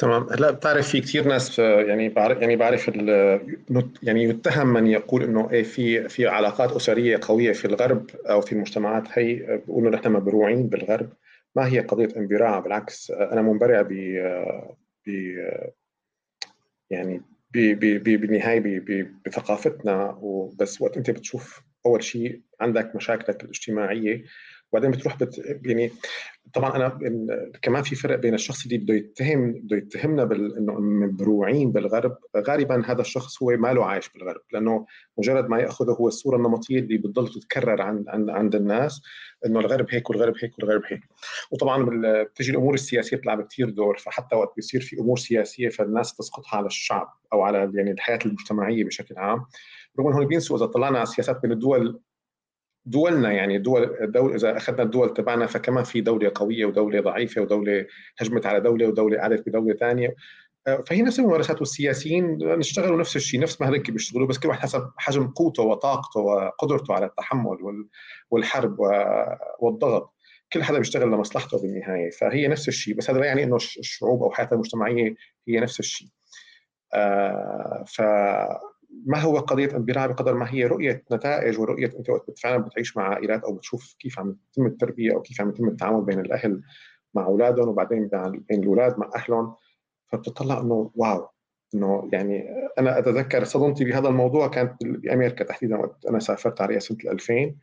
تمام. هلا بتعرف في كثير ناس يعني بعرف يعني بعرف يعني يتهم من يقول إنه إيه في في علاقات أسرية قوية في الغرب أو في المجتمعات هي بيقولوا نحن مبروعين بالغرب. ما هي قضية انبراع بالعكس أنا منبرع ب ب يعني بالنهاية بثقافتنا. وبس وقت أنت بتشوف أول شيء عندك مشاكلك الاجتماعية وبعدين بتروح بت يعني طبعا أنا كمان في فرق بين الشخص اللي بده يتهم بده يتهمنا بال إنه مبروعين بالغرب غالبا هذا الشخص هو ما له عايش بالغرب لأنه مجرد ما يأخذه هو الصورة النمطية اللي بتضل تتكرر عند عند عند الناس إنه الغرب هيك والغرب هيك والغرب هيك. وطبعا بتجي الأمور السياسية بتلعب كثير دور فحتى وقت بيصير في أمور سياسية فالناس تسقطها على الشعب أو على يعني الحياة المجتمعية بشكل عام. رغم هون بينسوا إذا طلعنا على السياسات بين الدول دولنا يعني دول, دول إذا أخذنا الدول تبعنا فكمان في دولة قوية ودولة ضعيفة ودولة هجمت على دولة ودولة قعدت بدولة ثانية آه، فهي نفس الممارسات والسياسيين نشتغلوا نفس الشيء نفس ما هذيك بيشتغلوا بس كل واحد حسب حجم قوته وطاقته وقدرته على التحمل والحرب والضغط. كل حدا بيشتغل لمصلحته بالنهاية فهي نفس الشيء بس هذا لا يعني إنه الشعوب أو حياتها المجتمعية هي نفس الشيء. آه ف ما هو قضية انبراع بقدر ما هي رؤية نتائج ورؤية انت وقت فعلا بتعيش مع عائلات أو بتشوف كيف عم يتم التربية أو كيف عم يتم التعامل بين الأهل مع أولادهم وبعدين بين الأولاد مع أهلهم فبتطلع إنه واو إنه يعني أنا أتذكر صدمتي بهذا الموضوع كانت بأمريكا تحديدا وقت أنا سافرت عليها سنة 2000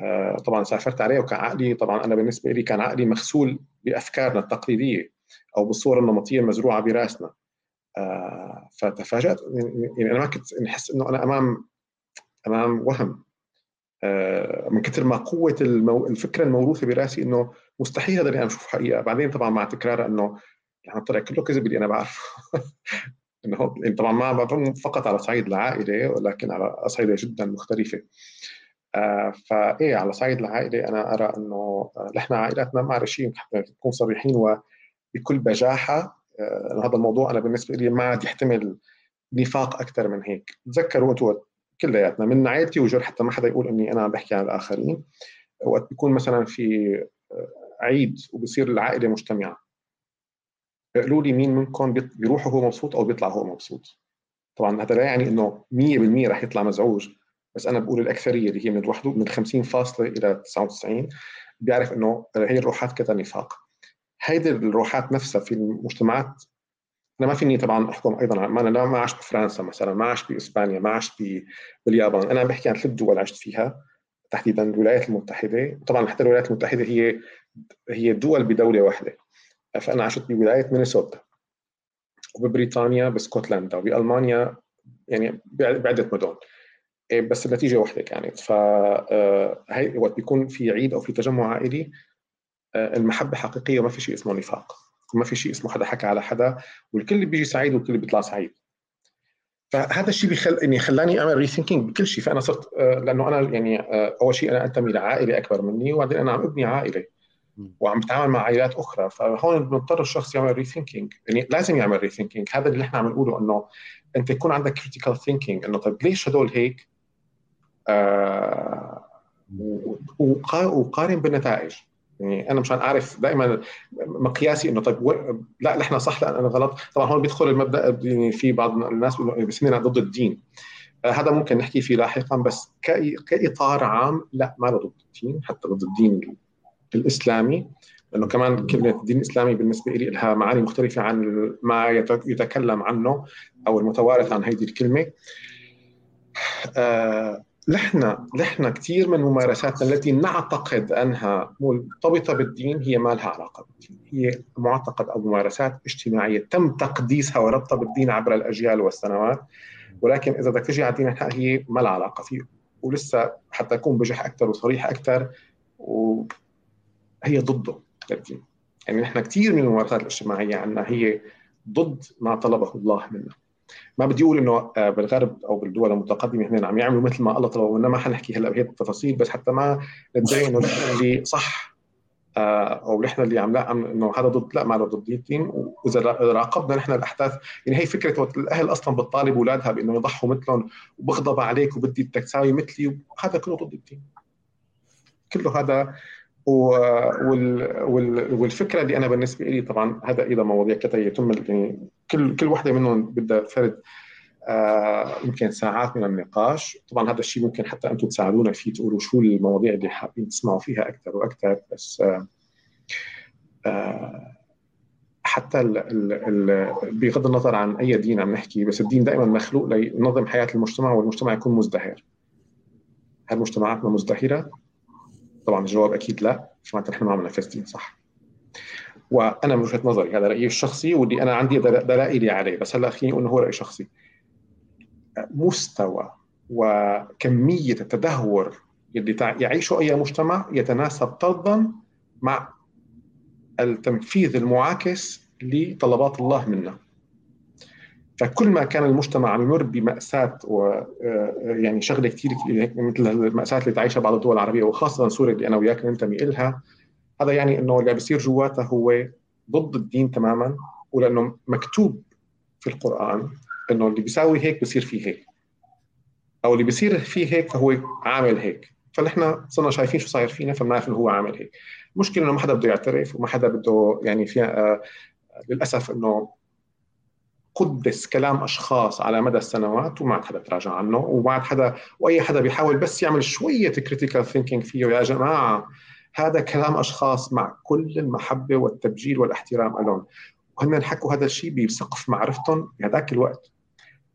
آه طبعا سافرت عليها وكان عقلي طبعا أنا بالنسبة لي كان عقلي مغسول بأفكارنا التقليدية أو بالصورة النمطية المزروعة برأسنا. فتفاجأت. يعني أنا ما كنت نحس إنه أنا أمام أمام وهم. آه، من كثر ما قوة المو... الفكرة الموروثة برأسي إنه مستحيل هذا اللي أنا بشوف حقيقة. بعدين طبعا مع تكرارها إنه يعني طلع كله كذب اللي أنا بعرفه. إنه يعني طبعا ما فقط على صعيد العائلة ولكن على اصعده جدا مختلفة. آه فايه على صعيد العائلة أنا أرى إنه نحن عائلاتنا مع شيء نكون صريحين وبكل بجاحة آه، هذا الموضوع أنا بالنسبة لي ما عاد يحتمل نفاق أكثر من هيك. تذكروا أنتم كلياتنا من عائلتي وجر حتى ما حدا يقول إني أنا عم بحكي عن الآخرين. وقت بيكون مثلا في آه، عيد وبصير العائلة مجتمعة. قالوا لي مين منكم بيروح وهو مبسوط أو بيطلع وهو مبسوط. طبعا هذا لا يعني إنه 100% رح يطلع مزعوج بس أنا بقول الأكثرية اللي هي من الوحده من 50 فاصلة إلى 99 بيعرف إنه هي الروحات كذا نفاق. هيدي الروحات نفسها في المجتمعات. أنا ما فيني طبعا أحكم أيضا ما أنا ما عشت بفرنسا مثلا ما عشت بإسبانيا ما عشت باليابان. أنا عم بحكي عن ثلاث دول عشت فيها تحديدا الولايات المتحدة. طبعا حتى الولايات المتحدة هي هي دول بدولة واحدة. فأنا عشت بولاية مينيسوتا وببريطانيا بسكوتلندا وبألمانيا يعني بعدة مدن. إيه، بس النتيجة واحدة كانت. ف آه، وقت بيكون في عيد أو في تجمع عائلي المحبة حقيقية وما في شيء اسمه نفاق. وما في شيء اسمه حدا حكى على حدا والكل بيجي سعيد والكل بيطلع سعيد. فهذا الشيء بيخل اني خلاني اعمل rethinking بكل شيء. فأنا صرت آه، لأنه أنا يعني آه، أول شيء أنا أنتمي لعائلة أكبر مني وبعدين أنا عم أبني عائلة. وعم بتعامل مع عائلات أخرى. فهون بنضطر الشخص يعمل rethinking يعني لازم يعمل rethinking هذا اللي إحنا عم نقوله إنه أنت يكون عندك critical thinking إنه طيب ليش هدول هيك؟ آه وقارن بالنتائج. يعني أنا مشان أعرف دائما مقياسي إنه طيب لا نحن صح لا أنا غلط. طبعا هون بيدخل المبدأ يعني في بعض الناس بس ضد الدين. آه، هذا ممكن نحكي فيه لاحقا بس كإطار عام لا ما له ضد الدين حتى ضد الدين الإسلامي. لأنه كمان كلمة الدين الإسلامي بالنسبة لي لها معاني مختلفة عن ما يتكلم عنه أو المتوارث عن هذه الكلمة. آه نحن نحن كثير من ممارساتنا التي نعتقد أنها مرتبطة بالدين هي ما لها علاقة بالدين، هي معتقد أو ممارسات اجتماعية تم تقديسها وربطها بالدين عبر الأجيال والسنوات ولكن إذا بدك تجي على الدين هي ما لها علاقة فيه ولسه حتى اكون بجح أكثر وصريح أكثر وهي ضده للدين. يعني نحن كثير من الممارسات الاجتماعية عندنا هي ضد ما طلبه الله منا. ما بدي أقول إنه آه، بالغرب أو بالدول المتقدمة هنا عم يعملوا مثل ما الله طلب منا ما حنحكي هلا بهيك التفاصيل بس حتى ما ندعي إنه اللي صح آه، أو نحن اللي عم لا إنه هذا ضد لا ما له ضد الدين وإذا راقبنا نحن الأحداث يعني هي فكرة وقت الأهل أصلا بتطالب أولادها بإنه يضحوا مثلهم وبغضب عليك وبدي بدك تساوي مثلي هذا كله ضد الدين كله هذا والفكرة اللي أنا بالنسبة لي طبعا هذا اذا مواضيع كذا يتم يعني كل كل وحده منهم بدها فرد آه، يمكن ساعات من النقاش. طبعا هذا الشيء ممكن حتى أنتم تساعدونا فيه تقولوا شو المواضيع اللي حابين تسمعوا فيها أكثر وأكثر بس آه، آه، حتى ال ال ال بغض النظر عن أي دين عم نحكي بس الدين دائما مخلوق لينظم حياة المجتمع والمجتمع يكون مزدهر. هل مجتمعاتنا مزدهرة؟ طبعا الجواب أكيد لا معناتها نحن ما عم ننفذ صح. وأنا من وجهة نظري هذا رأيي الشخصي واللي أنا عندي دلائلي عليه بس هلا خليني أقول إنه هو رأي شخصي. مستوى وكمية التدهور اللي يعيشه أي مجتمع يتناسب طردا مع التنفيذ المعاكس لطلبات الله منا. فكل ما كان المجتمع عم يمر بمأساة و آه، يعني شغلة كثير مثل المأساة اللي تعيشها بعض الدول العربية وخاصة سوريا اللي أنا وياك ننتمي إلها هذا يعني إنه اللي بيصير جواتها هو ضد الدين تماما ولأنه مكتوب في القرآن إنه اللي بيساوي هيك بصير فيه هيك أو اللي بيصير فيه هيك فهو عامل هيك. فنحن صرنا شايفين شو صاير فينا فبنعرف إنه هو عامل هيك. المشكلة إنه ما حدا بده يعترف وما حدا بده يعني فيها آه للأسف إنه قدس كلام أشخاص على مدى السنوات وما عاد حدا تراجع عنه وما عاد حدا وأي حدا بيحاول بس يعمل شوية critical thinking فيه. يا جماعة هذا كلام أشخاص مع كل المحبة والتبجيل والاحترام لهم. وهن حكوا هذا الشيء بسقف معرفتهم بهذاك الوقت.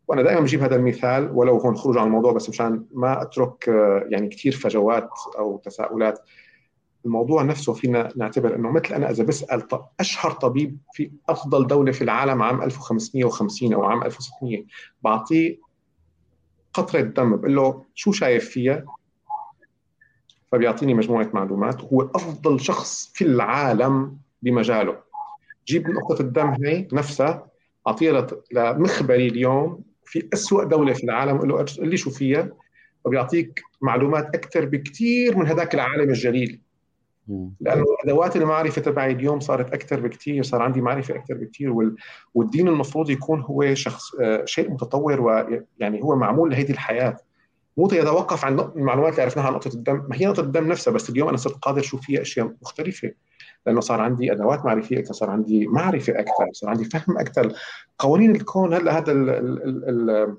وأنا دائما بجيب هذا المثال ولو هون خروج عن الموضوع بس مشان ما أترك يعني كثير فجوات أو تساؤلات. الموضوع نفسه فينا نعتبر إنه مثل أنا إذا بسأل أشهر طبيب في أفضل دولة في العالم عام 1550 أو عام 1600 بعطيه قطرة دم بقول له شو شايف فيها؟ فبيعطيني مجموعة معلومات هو أفضل شخص في العالم بمجاله. جيب نقطه الدم هي نفسها اعطيها لمخبري اليوم في أسوأ دولة في العالم قول له قل لي شو فيها؟ وبيعطيك معلومات أكثر بكثير من هذاك العالم الجليل. لأنه ادوات المعرفة تبعي اليوم صارت أكثر بكثير صار عندي معرفة أكثر بكثير والدين المفروض يكون هو شخص آه، شيء متطور ويعني هو معمول لهذه الحياة. مو يتوقف عن المعلومات اللي عرفناها عن نقطة الدم. ما هي نقطة الدم نفسها بس اليوم أنا صرت قادر أشوف فيها أشياء مختلفة لأنه صار عندي أدوات معرفية أكثر صار عندي معرفة أكثر صار عندي فهم أكثر. قوانين الكون هلأ هذا ال ال ال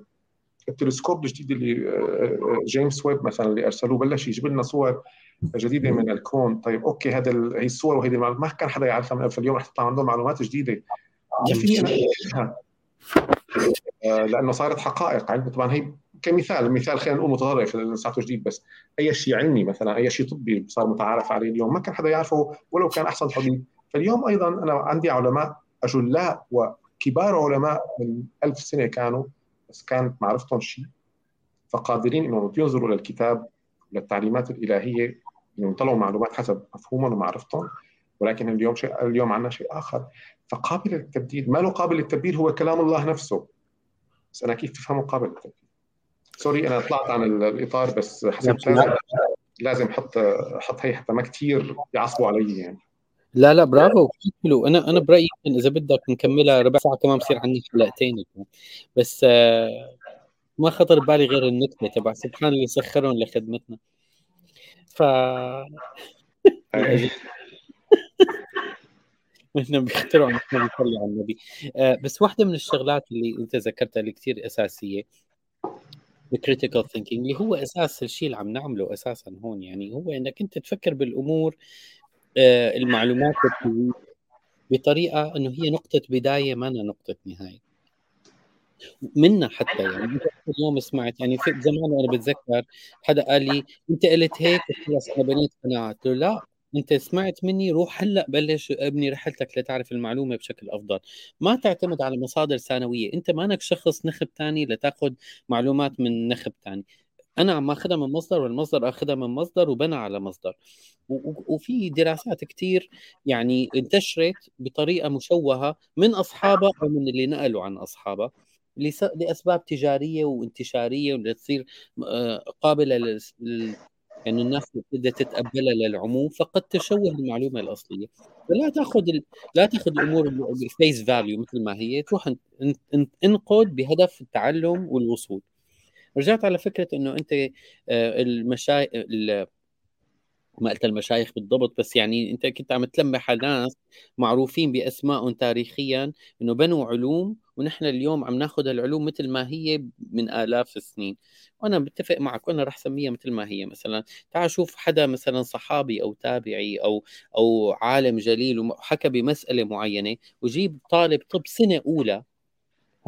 التلسكوب الجديد اللي آه، آه، جيمس ويب مثلا اللي أرسلوه بلش يجيب لنا صور جديدة من الكون. طيب okay هذا هي الصور المعلومات. ما كان حدا يعرفها من فاليوم رح تطلع عندهم معلومات جديدة. كيف فيني أنا آه، لأنه صارت حقائق. علم طبعا هي كمثال مثال خلينا نقول متطرف لساته جديد. بس أي شيء علمي مثلا أي شيء طبي صار متعارف عليه اليوم. ما كان حدا يعرفه ولو كان أحسن طبيب فاليوم أيضا أنا عندي علماء أجلاء وكبار علماء من ألف سنة كانوا بس كانت معرفتهم شيء. فقادرين إنهم ينظروا للكتاب للتعليمات الإلهية. انهم يطلعوا معلومات حسب مفهومهم ومعرفتهم ولكن اليوم شيء اليوم عندنا شيء آخر. فقابل للتبديل ما له قابل للتبديل هو كلام الله نفسه. بس أنا كيف تفهمه قابل للتبديل؟ سوري أنا طلعت عن الإطار بس حسيت لازم لازم أحط أحط هي حتى ما كثير يعصبوا علي يعني. لا لا برافو. حلو. أنا أنا برأيي إذا بدك نكملها ربع ساعة كمان بصير عندي حلقتين. بس آه، ما خطر ببالي غير النكتة تبع سبحان اللي سخرهم لخدمتنا. إحنا بيخترعوا نحن بنصلي على النبي. آه بس واحدة من الشغلات اللي أنت ذكرتها اللي كثير أساسية ال critical thinking اللي هو أساس الشيء اللي عم نعمله أساسا هون. يعني هو إنك أنت تفكر بالأمور آه المعلومات بطريقة إنه هي نقطة بداية ما نقطة نهاية. منا حتى يعني. اليوم سمعت يعني في زمان وأنا بتذكر حدا قال لي أنت قلت هيك خلص أنا بنيت قناعة. قلت له لا أنت سمعت مني روح هلأ بلش ابني رحلتك لتعرف المعلومة بشكل أفضل. ما تعتمد على مصادر ثانوية. أنت مانك شخص نخب ثاني لتأخذ معلومات من نخب ثاني أنا عم اخذها من مصدر والمصدر أخذها من مصدر وبنى على مصدر. وفي دراسات كثير يعني انتشرت بطريقة مشوهة من أصحابها أو من اللي نقلوا عن أصحابها. لأسباب تجارية وانتشارية وتصير آه، قابلة لل يعني الناس بدها تتقبلها للعموم فقد تشوه المعلومة الأصلية. فلا تأخذ ال... لا تأخذ الأمور face value مثل ما هي تروح انقد بهدف التعلم والوصول. رجعت على فكرة إنه أنت آه، المشا ما قلت المشايخ بالضبط بس يعني أنت كنت عم تلمح على ناس معروفين بأسمائهم تاريخيا إنه بنوا علوم ونحن اليوم عم ناخذ العلوم مثل ما هي من آلاف السنين. وأنا بتفق معك وأنا رح سميها مثل ما هي مثلا. تعال شوف حدا مثلا صحابي أو تابعي أو أو عالم جليل وحكى بمسألة معينة وجيب طالب طب سنة أولى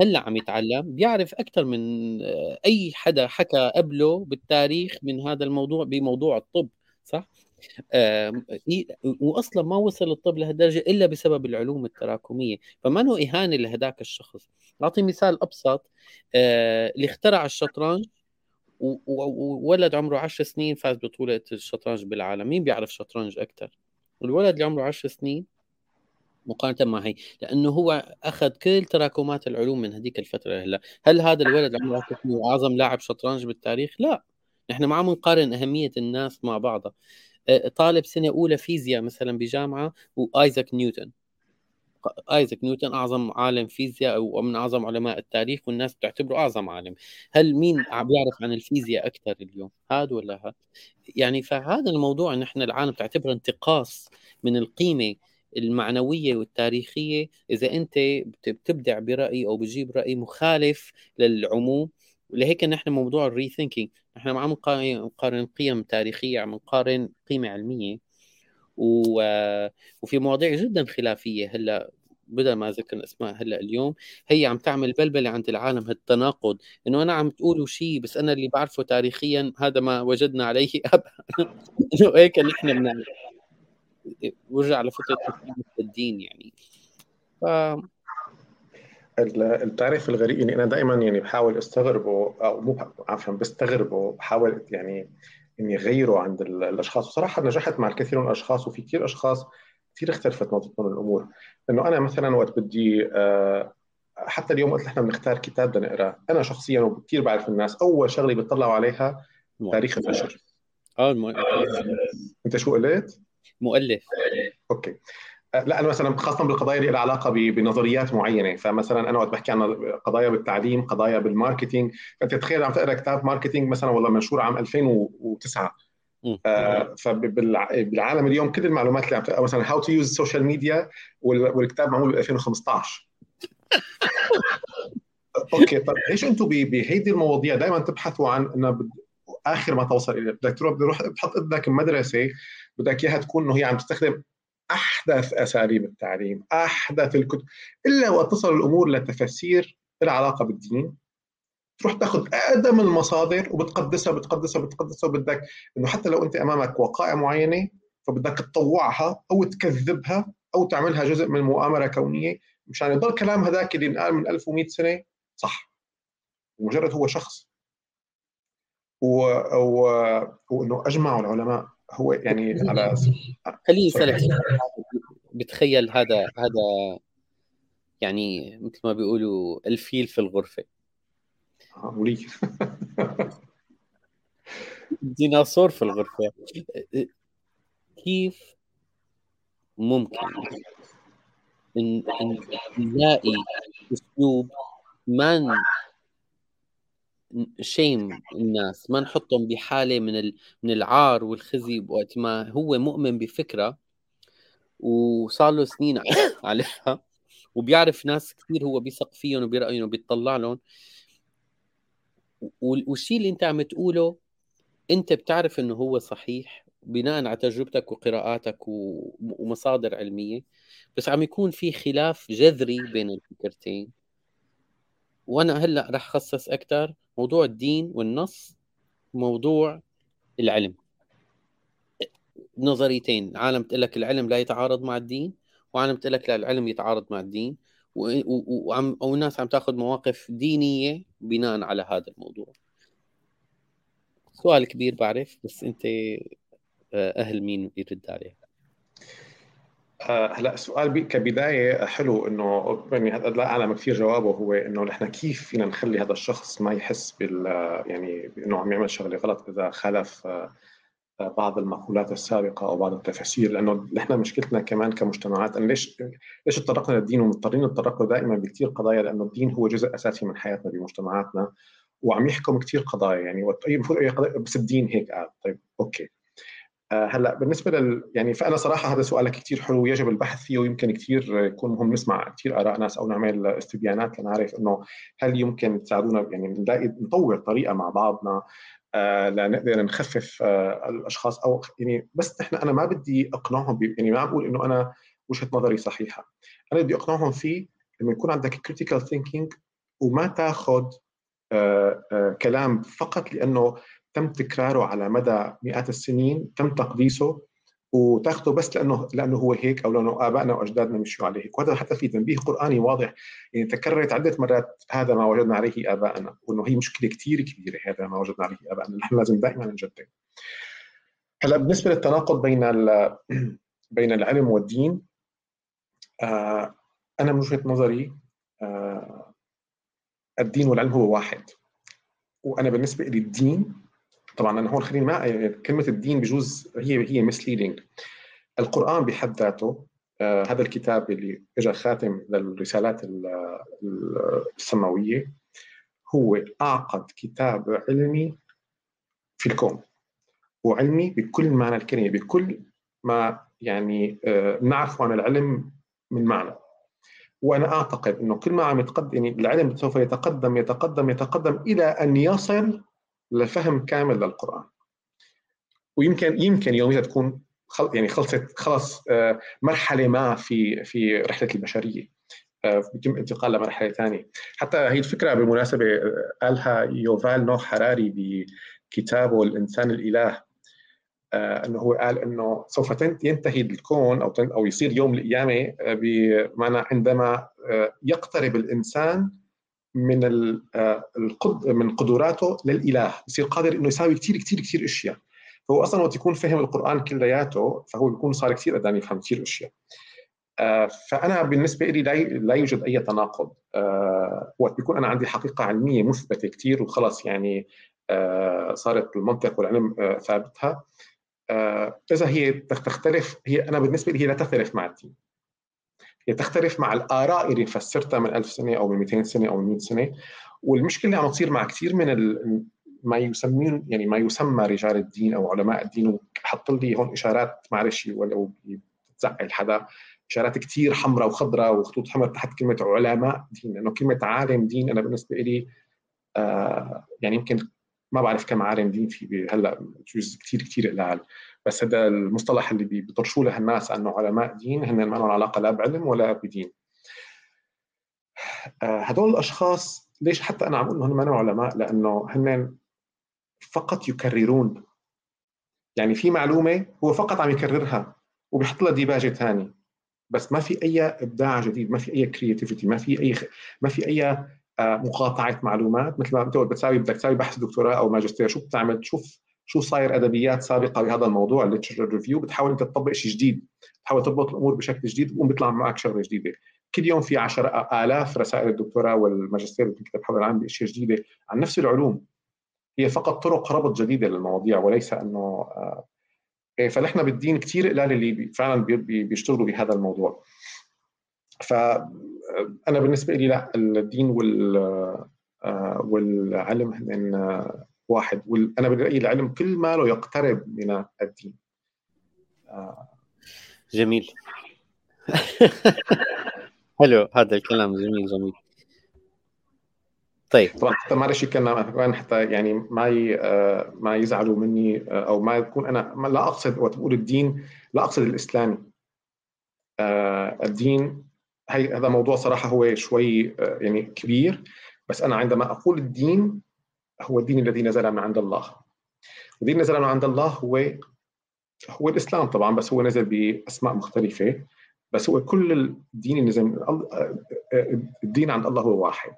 هلأ عم يتعلم بيعرف أكثر من أي حدا حكى قبله بالتاريخ من هذا الموضوع بموضوع الطب صح؟ واصلا ما وصل الطب لهالدرجه إلا بسبب العلوم التراكمية. فما انه إهانة لهداك الشخص؟ أعطي مثال أبسط آه، اللي اخترع الشطرنج وولد عمره 10 سنين فاز بطولة الشطرنج بالعالم. مين بيعرف شطرنج أكثر الولد اللي عمره 10 سنين مقارنة مع هي لأنه هو أخذ كل تراكمات العلوم من هذيك الفترة هلأ. هل هذا الولد عمره 10 سنين اعظم لاعب شطرنج بالتاريخ؟ لا. نحن ما عم نقارن أهمية الناس مع بعضها. طالب سنة أولى فيزياء مثلا بجامعة وايزاك نيوتن. آيزاك نيوتن أعظم عالم فيزياء أو من أعظم علماء التاريخ والناس بتعتبره أعظم عالم. هل مين عم بيعرف عن الفيزياء أكثر اليوم هذا ولا هذا يعني فهذا الموضوع نحن العالم تعتبره انتقاص من القيمة المعنوية والتاريخية. إذا أنت بتبدع برأي أو بتجيب رأي مخالف للعموم ولهيك نحن موضوع ال rethinking نحن عم نقارن قيم تاريخية عم نقارن قيمة علمية. و... وفي مواضيع جدا خلافية هلأ بدل ما أذكر اسماء هلأ اليوم هي عم تعمل بلبلة عند العالم هالتناقض. إنه أنا عم تقولوا شيء بس أنا اللي بعرفه تاريخيا هذا ما وجدنا عليه ابدا. إنه هيك نحن بنعمل ورجع لفترة الدين يعني. ف التعريف الغريب يعني أنا دائما يعني بحاول أستغربه أو مو عفوا بستغربه بحاول يعني إني أغيره عند الأشخاص. وصراحة نجحت مع الكثير من الأشخاص وفي كثير أشخاص كثير اختلفت نظرتهم للامور إنه أنا مثلا وقت بدي آه، حتى اليوم قلت نحن بنختار كتاب بدنا نقراه أنا شخصيا وكثير بعرف الناس أول شغلة بيطلعوا عليها تاريخ النشر آه أنت شو قلت؟ مؤلف. okay. لا أنا مثلا خاصه بالقضايا اللي لها علاقة بنظريات معينة. فمثلا أنا وقت بحكي عن قضايا بالتعليم قضايا بال marketing فانت تخيل عم تقرأ كتاب marketing مثلا والله منشور عام 2009 آه فبالعالم اليوم كل المعلومات اللي عم تقرأ مثلا how to use ال social media والكتاب معمول ب 2015 okay طيب ليش أنتم بهيدي المواضيع دائما تبحثوا عن إنه آخر ما توصل اليه بدك تروح تروح تحط ابنك بمدرسة بدك إياها تكون إنه هي عم تستخدم أحدث أساليب التعليم أحدث الكتب إلا وقت تصل الأمور لتفاسير لها علاقه بالدين. تروح تاخذ أقدم المصادر وبتقدسها بتقدسها بتقدسها وبدك إنه حتى لو أنت أمامك وقائع معينة فبدك تطوعها أو تكذبها أو تعملها جزء من مؤامرة كونية مشان يضل كلام هذاك اللي انقال من 1100 سنة صح. مجرد هو شخص. و... و... وإنه اجمعوا العلماء هو يعني على خليني اسالك بتخيل هذا هذا يعني مثل ما بيقولوا الفيل في الغرفة. ولي. ديناصور في الغرفة. كيف ممكن ان نلاقي أسلوب ما شيم الناس ما نحطهم بحالة من من العار والخزي وقت ما هو مؤمن بفكرة وصار له سنين عليها وبيعرف ناس كثير هو بيثق فيهم وبرايهم وبيطلع لهم. والشيء اللي انت عم تقوله انت بتعرف انه هو صحيح بناء على تجربتك وقراءاتك ومصادر علمية بس عم يكون في خلاف جذري بين الفكرتين. وأنا هلأ رح خصص أكثر موضوع الدين والنص موضوع العلم. نظريتين عالم بتقول لك العلم لا يتعارض مع الدين وعالم بتقول لك لا العلم يتعارض مع الدين. وعم أو الناس عم تأخذ مواقف دينية بناء على هذا الموضوع. سؤال كبير بعرف بس أنت آه، أهل مين يرد عليه؟ هلا السؤال كبداية حلو إنه يعني لا أعلم كثير جوابه هو إنه نحن كيف فينا نخلي هذا الشخص ما يحس بال يعني إنه عم يعمل شغلة غلط إذا خالف آه، بعض المقولات السابقة أو بعض التفاسير؟ لأنه نحن مشكلتنا كمان كمجتمعات أن ليش ليش تطرقنا للدين؟ ومضطرين نتطرق دائما بكثير قضايا لأنه الدين هو جزء أساسي من حياتنا بمجتمعاتنا وعم يحكم كثير قضايا يعني. المفروض بس الدين هيك قال. طيب أوكي. هلأ بالنسبة لل يعني فأنا صراحة هذا سؤالك كثير حلو يجب البحث فيه ويمكن كثير يكون مهم نسمع كثير آراء ناس أو نعمل استبيانات لنعرف إنه هل يمكن تساعدونا يعني نلاقي نطور طريقة مع بعضنا آه لنقدر نخفف آه الأشخاص أو يعني بس نحن أنا ما بدي أقنعهم يعني ما بقول إنه أنا وجهة نظري صحيحة. أنا بدي أقنعهم فيه لما يكون عندك critical thinking وما تاخذ آه آه كلام فقط لأنه تم تكراره على مدى مئات السنين تم تقديسه وتاخذه بس لأنه لأنه هو هيك أو لأنه آبائنا وأجدادنا مشوا عليه. هيك وهذا حتى في تنبيه قرآني واضح. يعني تكررت عدة مرات هذا ما وجدنا عليه آبائنا وإنه هي مشكلة كثير كبيرة هذا ما وجدنا عليه آبائنا. نحن لازم دائما نجدد. هلأ بالنسبة للتناقض بين بين العلم والدين آه أنا من وجهة نظري آه الدين والعلم هو واحد. وأنا بالنسبة لي الدين طبعا أنا هون خليني ما كلمة الدين بجوز هي هي مسليدنج القرآن بحد ذاته آه هذا الكتاب اللي اجى خاتم للرسالات السماوية هو أعقد كتاب علمي في الكون. وعلمي بكل معنى الكلمة بكل ما يعني آه نعرفه عن العلم من معنى. وأنا أعتقد إنه كل ما عم يتقدم يعني العلم سوف يتقدم يتقدم يتقدم إلى أن يصل لفهم كامل للقرآن. ويمكن يمكن يوميا تكون خل يعني خلصت خلص مرحلة ما في في رحلة البشرية. بيتم انتقال لمرحلة ثانية. حتى هي الفكرة بالمناسبه قالها يوفال نوح حراري بكتابه الإنسان الإله. إنه هو قال إنه سوف ينتهي الكون أو أو يصير يوم القيامة بمعنى عندما يقترب الإنسان من القد من قدراته للإله بصير قادر إنه يساوي كثير كثير كثير أشياء. فهو أصلا وقت يكون فهم القرآن كلياته فهو بيكون صار كثير قدام يفهم كثير أشياء. فأنا بالنسبة لي لا يوجد أي تناقض. وقت بيكون أنا عندي حقيقة علمية مثبتة كثير وخلص يعني صارت المنطق والعلم ثابتها. إذا هي تختلف هي أنا بالنسبة لي هي لا تختلف مع الدين. تختلف مع الآراء اللي فسرتها من 1000 سنة أو من 200 سنة أو من 100 سنة. والمشكلة اللي عم تصير مع كثير من ال... ما يسمون يعني ما يسمى رجال الدين أو علماء الدين وحط لي هون إشارات معلش ولو بتزعل حدا إشارات كثير حمراء وخضراء وخطوط حمراء تحت كلمة علماء دين. لأنه كلمة عالم دين أنا بالنسبة لي آه يعني يمكن ما بعرف كم عالم دين في هلا بجوز كثير كثير قلال. بس هذا المصطلح اللي بيطرشوا له الناس أنه علماء دين هن ما لهم علاقة لا بعلم ولا بدين. هدول الأشخاص ليش حتى أنا عم أقول انهم ما علماء؟ لأنه هن فقط يكررون. يعني في معلومة هو فقط عم يكررها وبيحط لها ديباجة ثاني بس ما في أي إبداع جديد ما في أي كرياتيفيتي ما في أي ما في أي مقاطعة معلومات. مثل ما انت بتساوي بدك تساوي بحث دكتوراه أو ماجستير. شو بتعمل؟ تشوف شو صاير أدبيات سابقة بهذا الموضوع ال literature review بتحاول أنت تطبق شيء جديد بتحاول تضبط الأمور بشكل جديد وبقوم بيطلع معك شغلة جديدة. كل يوم في 10000 رسائل الدكتوراه والماجستير بتكتب حول العالم بأشياء جديدة عن نفس العلوم. هي فقط طرق ربط جديدة للمواضيع وليس أنه فنحن بالدين كثير قلال اللي فعلا بيشتغلوا بهذا الموضوع. فانا بالنسبة لي لا الدين وال والعلم هن واحد. وأنا برايي العلم كل ما له يقترب من الدين. جميل. حلو هذا الكلام جميل جميل. طيب. طبعا حتى معلش كان حتى يعني ما ما يزعلوا مني أو ما يكون أنا ما لا أقصد وقت بقول الدين لا أقصد الإسلامي. الدين هي هذا موضوع صراحة هو شوي يعني كبير بس أنا عندما أقول الدين هو الدين الذي نزل من عند الله. الدين نزل من عند الله هو هو الإسلام طبعا بس هو نزل بأسماء مختلفة. بس هو كل الدين اللي نزل الدين عند الله هو واحد.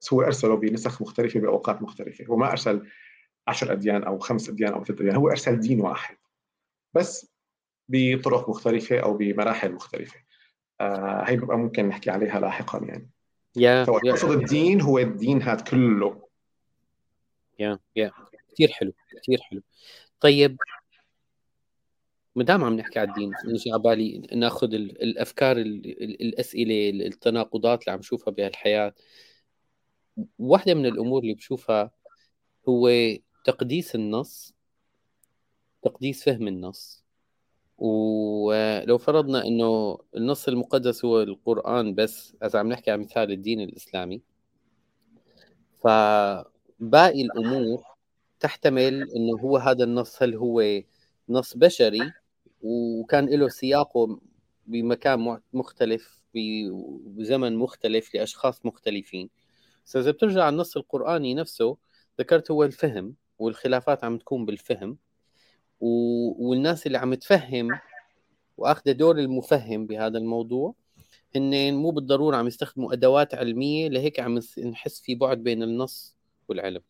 بس هو أرسله بنسخ مختلفة بأوقات مختلفة. هو ما أرسل عشر أديان أو خمس أديان أو ثلاث أديان هو أرسل دين واحد. بس بطرق مختلفة أو بمراحل مختلفة. آه هي بقى ممكن نحكي عليها لاحقا يعني. يا اقصد الدين هو الدين هذا كله. يا يا كثير حلو كثير حلو. طيب ما دام عم نحكي على الدين نجي على بالي ناخذ الأفكار الأسئلة التناقضات اللي عم نشوفها بهالحياة. واحدة من الأمور اللي بشوفها هو تقديس النص تقديس فهم النص. ولو فرضنا إنه النص المقدس هو القرآن بس إذا عم نحكي عن مثال الدين الإسلامي فباقي الأمور تحتمل إنه هو هذا النص هل هو نص بشري؟ وكان له سياقه بمكان مختلف بزمن مختلف لأشخاص مختلفين. بس إذا بترجع النص القرآني نفسه ذكرت هو الفهم والخلافات عم تكون بالفهم. و... والناس اللي عم تفهم وأخذ دور المفهم بهذا الموضوع هن مو بالضرورة عم يستخدموا أدوات علمية لهيك عم نحس في بعد بين النص والعلم.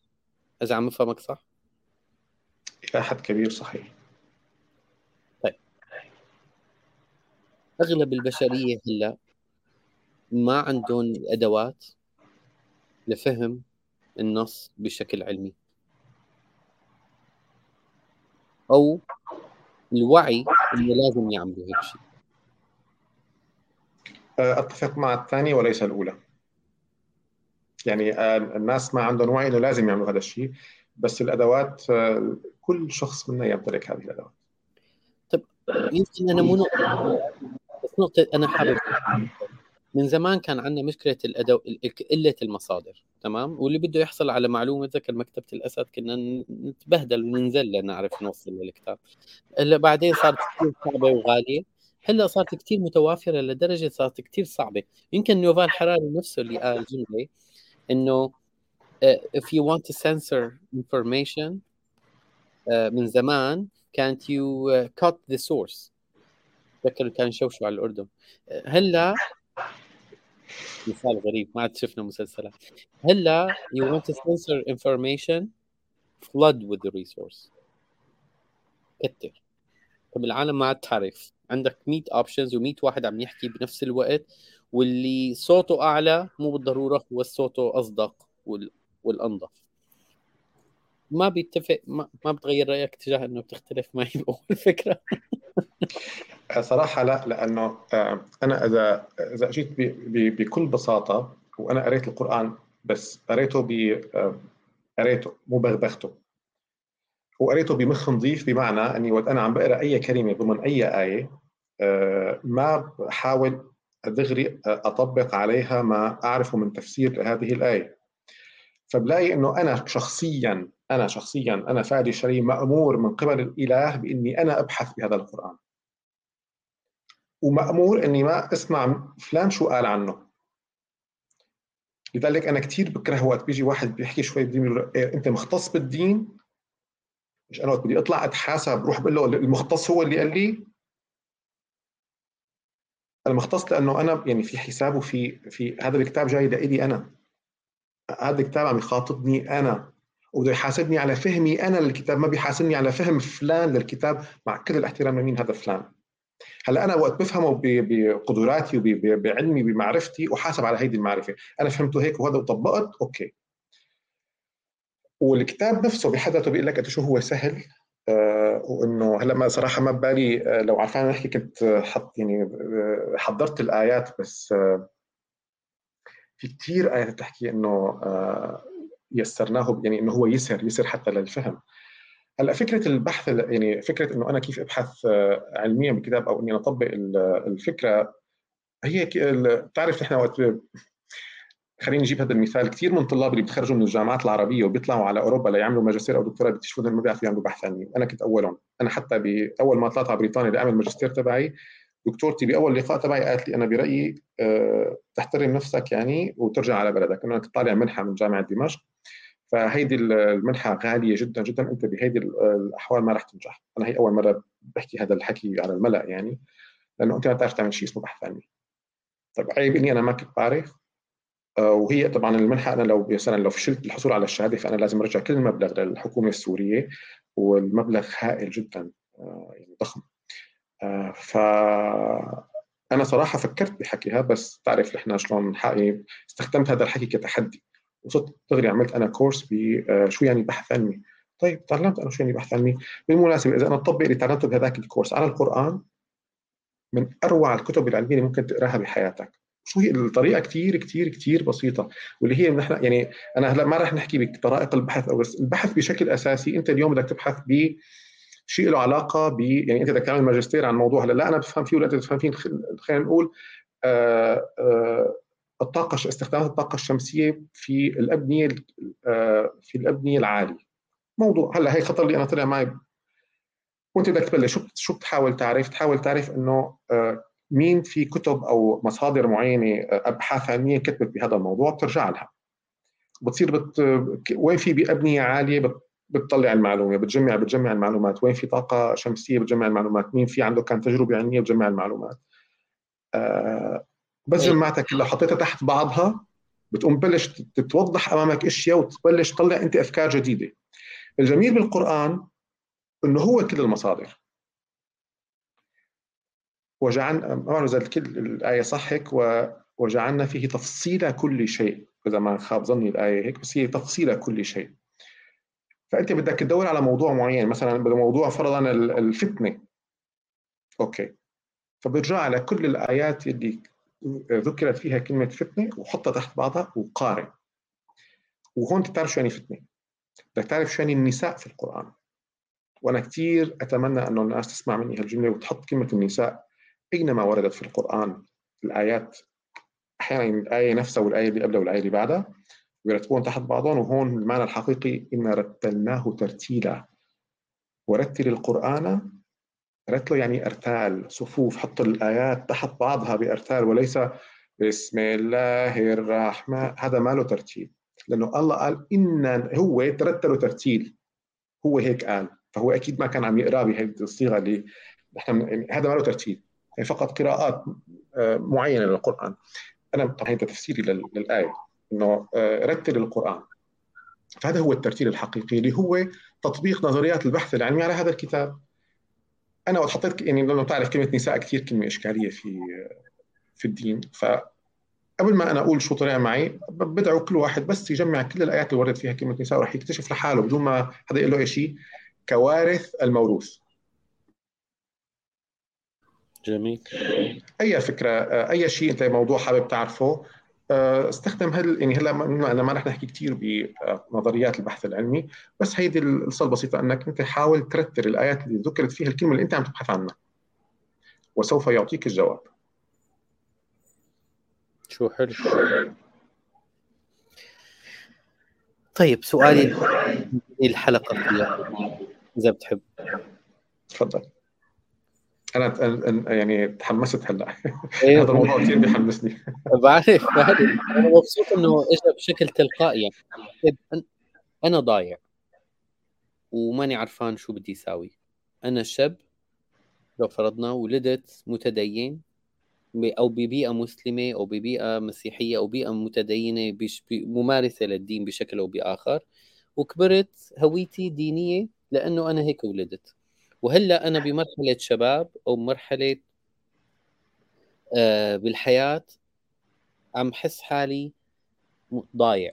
إذا عم افهمك صح؟ إلى حد كبير صحيح. طيب. أغلب البشرية هلأ ما عندهم أدوات لفهم النص بشكل علمي. أو الوعي إنه لازم يعملوا هيك شيء. أتفق مع الثاني وليس الأولى. يعني آه، الناس ما عندهم وعي إنه لازم يعملوا هذا الشيء بس الأدوات آه، كل شخص منا يمتلك هذه الأدوات. طيب يمكن أنا مو بس نقطة أنا حابب من زمان كان عندنا مشكلة الأدو... قلة المصادر تمام؟ واللي بده يحصل على معلومة ذكر مكتبة الأسد كنا نتبهدل وننزل لنعرف نوصل للكتاب هلا بعدين صارت كثير صعبة وغالية. هلأ صارت كثير متوافرة لدرجة صارت كثير صعبة. يمكن نوفال حراري نفسه اللي قال جملة انه uh, if you want to censor information uh, من زمان كانت you uh, cut the source? تذكر كان يشوشوا على الأردن. هلا مثال غريب ما عاد شفنا مسلسلات. هلا you want to censor information flood with the resource. كتر. طب العالم ما عاد تعرف. عندك 100 اوبشنز و100 واحد عم يحكي بنفس الوقت. واللي صوته أعلى مو بالضرورة هو صوته أصدق وال... والأنظف. ما بيتفق ما, ما بتغير رأيك تجاه إنه بتختلف معي بأول فكره صراحة لا لأنه آه، أنا إذا إذا جيت بكل بساطة وأنا قريت القرآن بس قريته ب آه، قريته مو بغبغته. وقريته بمخ نظيف بمعنى إني وقت أنا عم بقرأ أي كلمة ضمن أي آية آه، ما بحاول دغري أطبق عليها ما اعرفه من تفسير هذه الآية. فبلاقي إنه أنا شخصيا أنا شخصيا أنا فادي شري مأمور من قبل الإله بإني أنا أبحث بهذا القرآن. ومأمور إني ما أسمع فلان شو قال عنه. لذلك أنا كثير بكره وقت بيجي واحد بيحكي شوي بدين إيه أنت مختص بالدين؟ مش أنا وقت بدي أطلع أتحاسب بروح بقول له المختص هو اللي قال لي؟ المختص لأنه أنا يعني في حساب وفي في هذا الكتاب جاي لإلي أنا. هذا الكتاب عم يخاطبني أنا. وبده يحاسبني على فهمي أنا للكتاب ما بيحاسبني على فهم فلان للكتاب. مع كل الاحترام لمين؟ هذا فلان. هلأ أنا وقت بفهمه بقدراتي وبعلمي بمعرفتي احاسب على هيدي المعرفة. أنا فهمته هيك وهذا وطبقت أوكي. والكتاب نفسه بحد ذاته بيقول لك شو هو سهل؟ وإنه هلأ ما صراحة ما ببالي آه لو عرفان نحكي كنت حط يعني آه حضرت الآيات بس آه في كثير آيات بتحكي إنه آه يسرناه يعني إنه هو يسر يسر حتى للفهم. هلأ فكرة البحث يعني فكرة إنه أنا كيف أبحث آه، علميا بكتاب أو إني أطبق الفكرة هي بتعرف نحن وقت خليني نجيب هذا المثال. كثير من طلاب اللي بتخرجوا من الجامعات العربية وبيطلعوا على أوروبا ليعملوا ماجستير أو دكتوراه بيكتشفوا انهم ما بيعرفوا يعملوا بحث علمي. أنا كنت أولهم. أنا حتى باول ما طلعت على بريطانيا لأعمل الماجستير تبعي دكتورتي بأول لقاء تبعي قالت لي أنا برأيي أه تحترم نفسك يعني وترجع على بلدك. أنا كنت طالع منحة من جامعة دمشق. فهيدي المنحة غالية جدا جدا. أنت بهيدي الأحوال ما رح تنجح. أنا هي أول مرة بحكي هذا الحكي على الملأ يعني لأنه أنت ما بتعرف تعمل شيء اسمه بحث علمي. طيب عيب إني أنا ما كنت بعرف وهي طبعا المنحة أنا لو مثلا لو فشلت الحصول على الشهادة فأنا لازم أرجع كل المبلغ للحكومة السورية والمبلغ هائل جدا آه، يعني ضخم. آه، ف أنا صراحة فكرت بحكيها بس تعرف نحن شلون حقي استخدمت هذا الحكي كتحدي. وصرت دغري عملت أنا كورس بشو يعني بحث علمي. طيب تعلمت أنا شو يعني بحث علمي. بالمناسبة إذا أنا اطبق اللي تعلمته بهذاك الكورس على القرآن من أروع الكتب العلمية اللي ممكن تقراها بحياتك. شو هي الطريقة كثير كثير كثير بسيطة. واللي هي نحن يعني أنا هلأ ما راح نحكي بطرائق البحث أو بس البحث بشكل أساسي أنت اليوم بدك تبحث ب شيء له علاقة ب يعني أنت بدك تعمل ماجستير عن موضوع هلأ لا أنا بفهم فيه ولا أنت بتفهم فيه خلينا نقول آه آه الطاقة استخدامات الطاقة الشمسية في الأبنية آه في الأبنية العالية. موضوع هلأ هي خطر لي أنا طلع معي. وأنت بدك تبلش شو شو بتحاول تعرف؟ تحاول تعرف إنه مين في كتب أو مصادر معينة آه، ابحاث علميه كتبت بهذا الموضوع بترجع لها. بتصير بت... وين في بأبنية عالية بت... بتطلع المعلومة بتجمع بتجمع المعلومات. وين في طاقة شمسية بتجمع المعلومات. مين في عنده كان تجربة علمية بتجمع المعلومات. آه بس إيه. جمعتها كلها حطيتها تحت بعضها بتقوم بلش تتوضح أمامك أشياء وتبلش تطلع أنت أفكار جديدة. الجميل بالقرآن إنه هو كل المصادر. وجعلنا ما بعرف اذا كل الآية صح هيك وجعلنا فيه تفصيل كل شيء. إذا ما خاب ظني الآية هيك بس هي تفصيل كل شيء. فأنت بدك تدور على موضوع معين مثلا موضوع فرضا الفتنة. أوكي. فبرجع على كل الآيات اللي ذكرت فيها كلمة فتنة وحطها تحت بعضها وقارن. وهون بتعرف شو يعني فتنة. بدك تعرف شو يعني النساء في القرآن. وأنا كثير أتمنى أنه الناس تسمع مني هالجملة وتحط كلمة النساء. اينما وردت في القرآن الآيات؟ أحيانا الآية نفسها والآية اللي قبلها والآية اللي بعدها ويرتبون تحت بعضهم وهون المعنى الحقيقي إن رتلناه ترتيلا. ورتل القرآن رتلة يعني أرتال صفوف حط الآيات تحت بعضها بأرتال وليس بسم الله الرحمن هذا ما له ترتيب لأنه الله قال إن هو ترتل ترتيل. هو هيك قال فهو أكيد ما كان عم يقرأ بهذه الصيغة اللي نحن يعني هذا ما له ترتيب يعني فقط قراءات آه، معينة للقرآن. أنا طبعا هذا تفسيري للآية إنه آه، رتل القرآن. فهذا هو الترتيل الحقيقي اللي هو تطبيق نظريات البحث العلمي على هذا الكتاب. أنا وقت حطيت يعني لأنه بتعرف كلمة نساء كثير كلمة إشكالية في في الدين. ف قبل ما أنا أقول شو طلع معي بدعو كل واحد بس يجمع كل الآيات اللي ورد فيها كلمة نساء وراح يكتشف لحاله بدون ما حدا يقول له شيء. كوارث الموروث. جميل أي فكرة أي شيء أنت موضوع حابب تعرفه. آه، استخدم هل يعني هلا أنا ما رح نحكي كثير بنظريات البحث العلمي بس هيدي القصة البسيطه أنك أنت حاول ترتر الآيات اللي ذكرت فيها الكلمة اللي أنت عم تبحث عنها وسوف يعطيك الجواب. شو حلو؟ طيب سؤالي الحلقة فيها إذا بتحب. تفضل. أنا يعني تحمست هلأ. أيوة. هذا الموضوع كثير بيحمسني. بعرف بعرف. أنا مبسوط إنه اجى بشكل تلقائي. يعني أنا ضايع. وماني عرفان شو بدي أساوي. أنا شاب لو فرضنا ولدت متدين أو ببيئة مسلمة أو ببيئة مسيحية أو بيئة متدينة ممارسة للدين بشكل أو بآخر. وكبرت هويتي دينية لأنه أنا هيك ولدت. وهلأ أنا بمرحلة شباب أو مرحلة آه بالحياة عم حس حالي ضايع.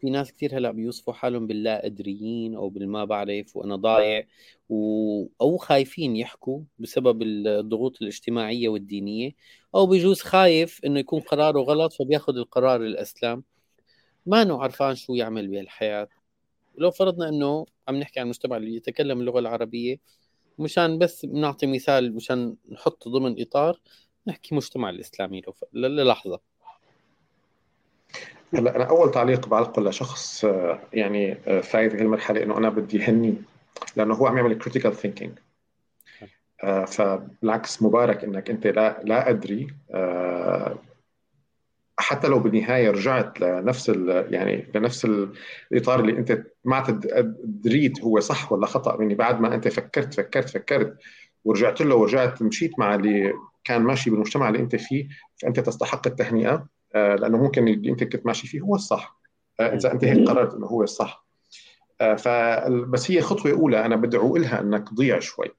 في ناس كثير هلأ بيوصفوا حالهم باللا ادريين أو بالما بعرف وأنا ضايع و... أو خايفين يحكوا بسبب الضغوط الاجتماعية والدينية أو بجوز خايف إنه يكون قراره غلط فبياخذ القرار الاسلام ما انه عرفان شو يعمل بهالحياة. لو فرضنا إنه عم نحكي عن المجتمع اللي يتكلم اللغة العربية مشان بس بنعطي مثال مشان نحط ضمن إطار نحكي مجتمع الإسلامي لو ف... للحظة. هلأ أنا أول تعليق بعلقه لشخص آه، يعني آه، فايت هالمرحله إنه أنا بدي هني لأنه هو عم يعمل critical thinking آه، فبالعكس مبارك إنك أنت لا لا أدري حتى لو بالنهاية رجعت لنفس يعني لنفس الإطار اللي أنت ما دريت هو صح ولا خطأ يعني بعد ما أنت فكرت فكرت فكرت ورجعت له ورجعت مشيت مع اللي كان ماشي بالمجتمع اللي أنت فيه فأنت تستحق التهنئة آه، لأنه ممكن اللي أنت كنت ماشي فيه هو الصح آه، إذا أنت هيك قررت إنه هو الصح. آه، فبس هي خطوة أولى أنا بدعو لها إنك تضيع شوي.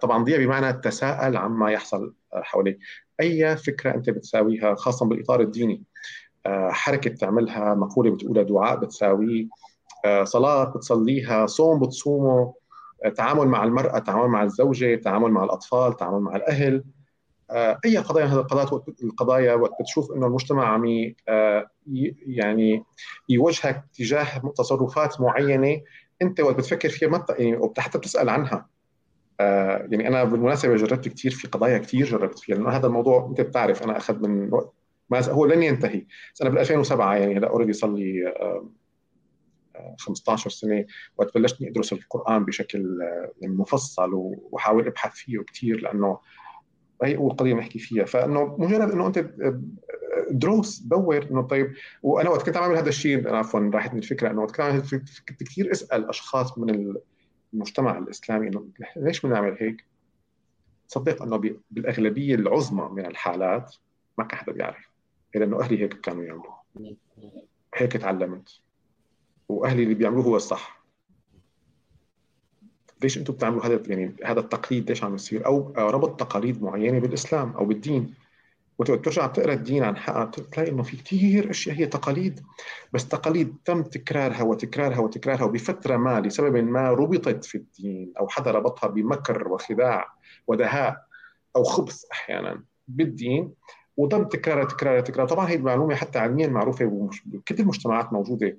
طبعا ضيع بمعنى تساءل عما يحصل حواليك. أي فكرة أنت بتساويها خاصه بالإطار الديني. آه، حركة تعملها مقولة بتقولها دعاء بتساويه. آه، صلاة بتصليها صوم بتصومه. آه، تعامل مع المرأة تعامل مع الزوجة تعامل مع الأطفال تعامل مع الأهل. أي قضايا من هذه القضايا القضايا وقت بتشوف إنه المجتمع عم يعني يوجهك تجاه تصرفات معينة أنت وقت بتفكر فيها ما يعني حتى بتسأل عنها. آه يعني أنا بالمناسبة جربت كثير في قضايا كثير جربت فيها لأنه هذا الموضوع أنت بتعرف أنا أخذ من وقت ما هو لن ينتهي. بس أنا بال 2007 يعني هلا اوريدي صار لي 15 سنة وقت بلشت أدرس القرآن بشكل يعني مفصل وحاول أبحث فيه كثير لأنه هي اول قضية بنحكي فيها. فإنه مجرد إنه أنت دروس دور إنه طيب وأنا وقت كنت عم أعمل هذا الشيء عفوا راحت من الفكرة إنه وقت كنت كنت كثير أسأل أشخاص من المجتمع الإسلامي إنه ليش بنعمل هيك؟ صدق إنه بالأغلبية العظمى من الحالات ما كان حدا بيعرف. لأنه أهلي هيك كانوا يعملوا هيك تعلمت. وأهلي اللي بيعملوه هو الصح. ليش أنتم بتعملوا هذا يعني هذا التقليد ليش عم يصير؟ أو ربط تقاليد معينة بالإسلام أو بالدين. وترجع تقرأ الدين عن حقها تلاقي إنه في كثير أشياء هي تقاليد بس تقاليد تم تكرارها وتكرارها وتكرارها وبفترة ما لسبب ما ربطت في الدين أو حدا ربطها بمكر وخداع ودهاء أو خبث أحيانا بالدين وتم تكرارها تكرارها تكرارها طبعا هي المعلومة حتى علميا معروفة بكل المجتمعات موجودة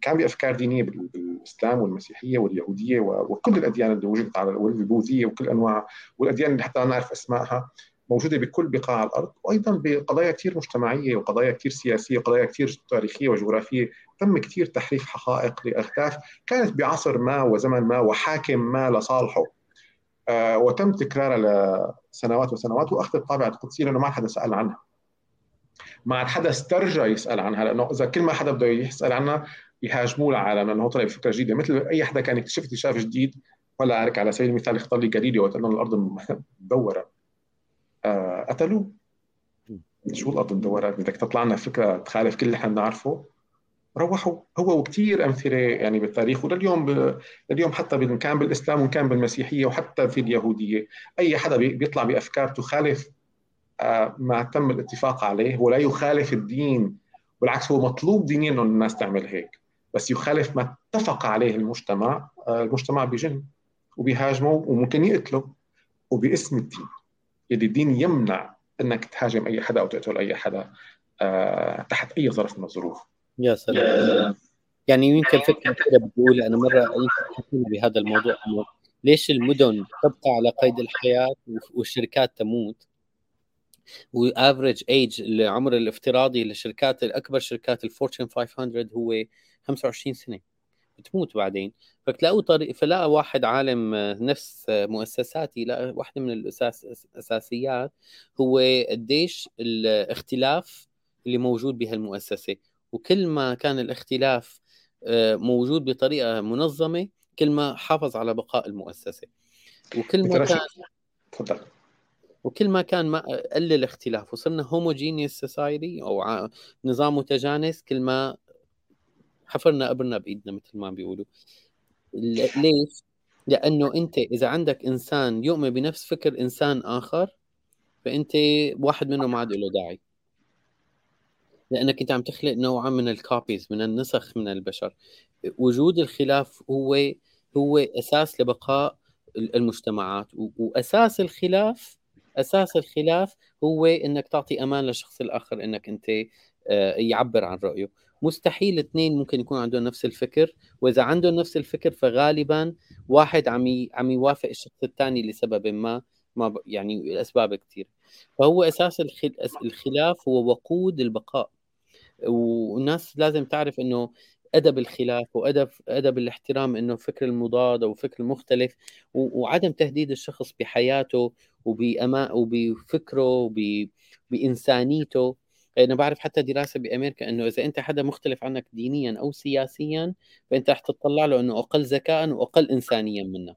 كان بافكار دينية بالإسلام والمسيحية واليهودية وكل الأديان اللي وجدت على والبوذيه وكل أنواع والأديان اللي حتى نعرف أسمائها. موجودة بكل بقاع الأرض وأيضا بقضايا كثير مجتمعية وقضايا كثير سياسية وقضايا كثير تاريخية وجغرافية. تم كثير تحريف حقائق لأهداف كانت بعصر ما وزمن ما وحاكم ما لصالحه. آه وتم تكرارها لسنوات وسنوات وأخذت الطابع القدسي لأنه ما حدا سأل عنها. ما حدا استرجى يسأل عنها لأنه إذا كل ما حدا بده يسأل عنها يهاجموه العالم لأنه طلع بفكرة جديدة. مثل أي حدا كان يكتشف اكتشاف جديد ولا على سبيل المثال اختار لي جاليليو وقت الأرض مدورة. قتلوه. شو الأرض مدوره بدك تطلع لنا فكرة تخالف كل اللي إحنا بنعرفه. روحوا. هو وكثير أمثلة يعني بالتاريخ ولليوم ب... لليوم حتى ان كان بالإسلام وان كان بالمسيحية وحتى في اليهودية. أي حدا بيطلع بأفكار تخالف ما تم الاتفاق عليه ولا يخالف الدين. بالعكس هو مطلوب دينيا إنه الناس تعمل هيك. بس يخالف ما اتفق عليه المجتمع آه، المجتمع بيجن وبيهاجمه وممكن يقتله وباسم الدين. يلي الدين يمنع إنك تهاجم أي حدا أو تقتل أي حدا آه، تحت أي ظرف من الظروف. يا سلام. يعني يمكن فكرة كده بتقول أنا مرة حكينا بهذا الموضوع إنه ليش المدن تبقى على قيد الحياة والشركات تموت؟ و average age العمر الافتراضي للشركات الأكبر شركات ال Fortune 500 هو 25 سنة. بتموت بعدين. فتلاقوا طريق فلاقى واحد عالم نفس مؤسساتي لقى واحدة من الاساس الأساسيات هو قديش الاختلاف اللي موجود بهالمؤسسة. وكل ما كان الاختلاف آه، موجود بطريقة منظمة كل ما حافظ على بقاء المؤسسة. وكل ما كان تفضل. وكل ما كان ما قل الاختلاف وصرنا هوموجينيوس سوسايتي أو نظام متجانس كل ما حفرنا قبرنا بإيدنا مثل ما بيقولوا. ليش؟ لأنه أنت إذا عندك إنسان يؤمن بنفس فكر إنسان آخر فأنت واحد منهم ما عاد له داعي. لأنك أنت عم تخلق نوعا من الكوبيز من النسخ من البشر. وجود الخلاف هو هو أساس لبقاء المجتمعات. وأساس الخلاف أساس الخلاف هو إنك تعطي أمان للشخص الآخر إنك أنت آه، يعبر عن رأيه. مستحيل اثنين ممكن يكون عندهم نفس الفكر وإذا عندهم نفس الفكر فغالبا واحد عم عم يوافق الشخص الثاني لسبب ما ما يعني الاسباب كثير فهو أساس الخلاف هو وقود البقاء. والناس لازم تعرف إنه أدب الخلاف وأدب أدب الاحترام إنه فكر المضاد أو فكر المختلف وعدم تهديد الشخص بحياته وبأما وبفكره وبإنسانيته أنا بعرف حتى دراسة بأمريكا إنه إذا أنت حدا مختلف عنك دينيا أو سياسيا فأنت رح تطلع له إنه أقل ذكاء وأقل انسانيا منك.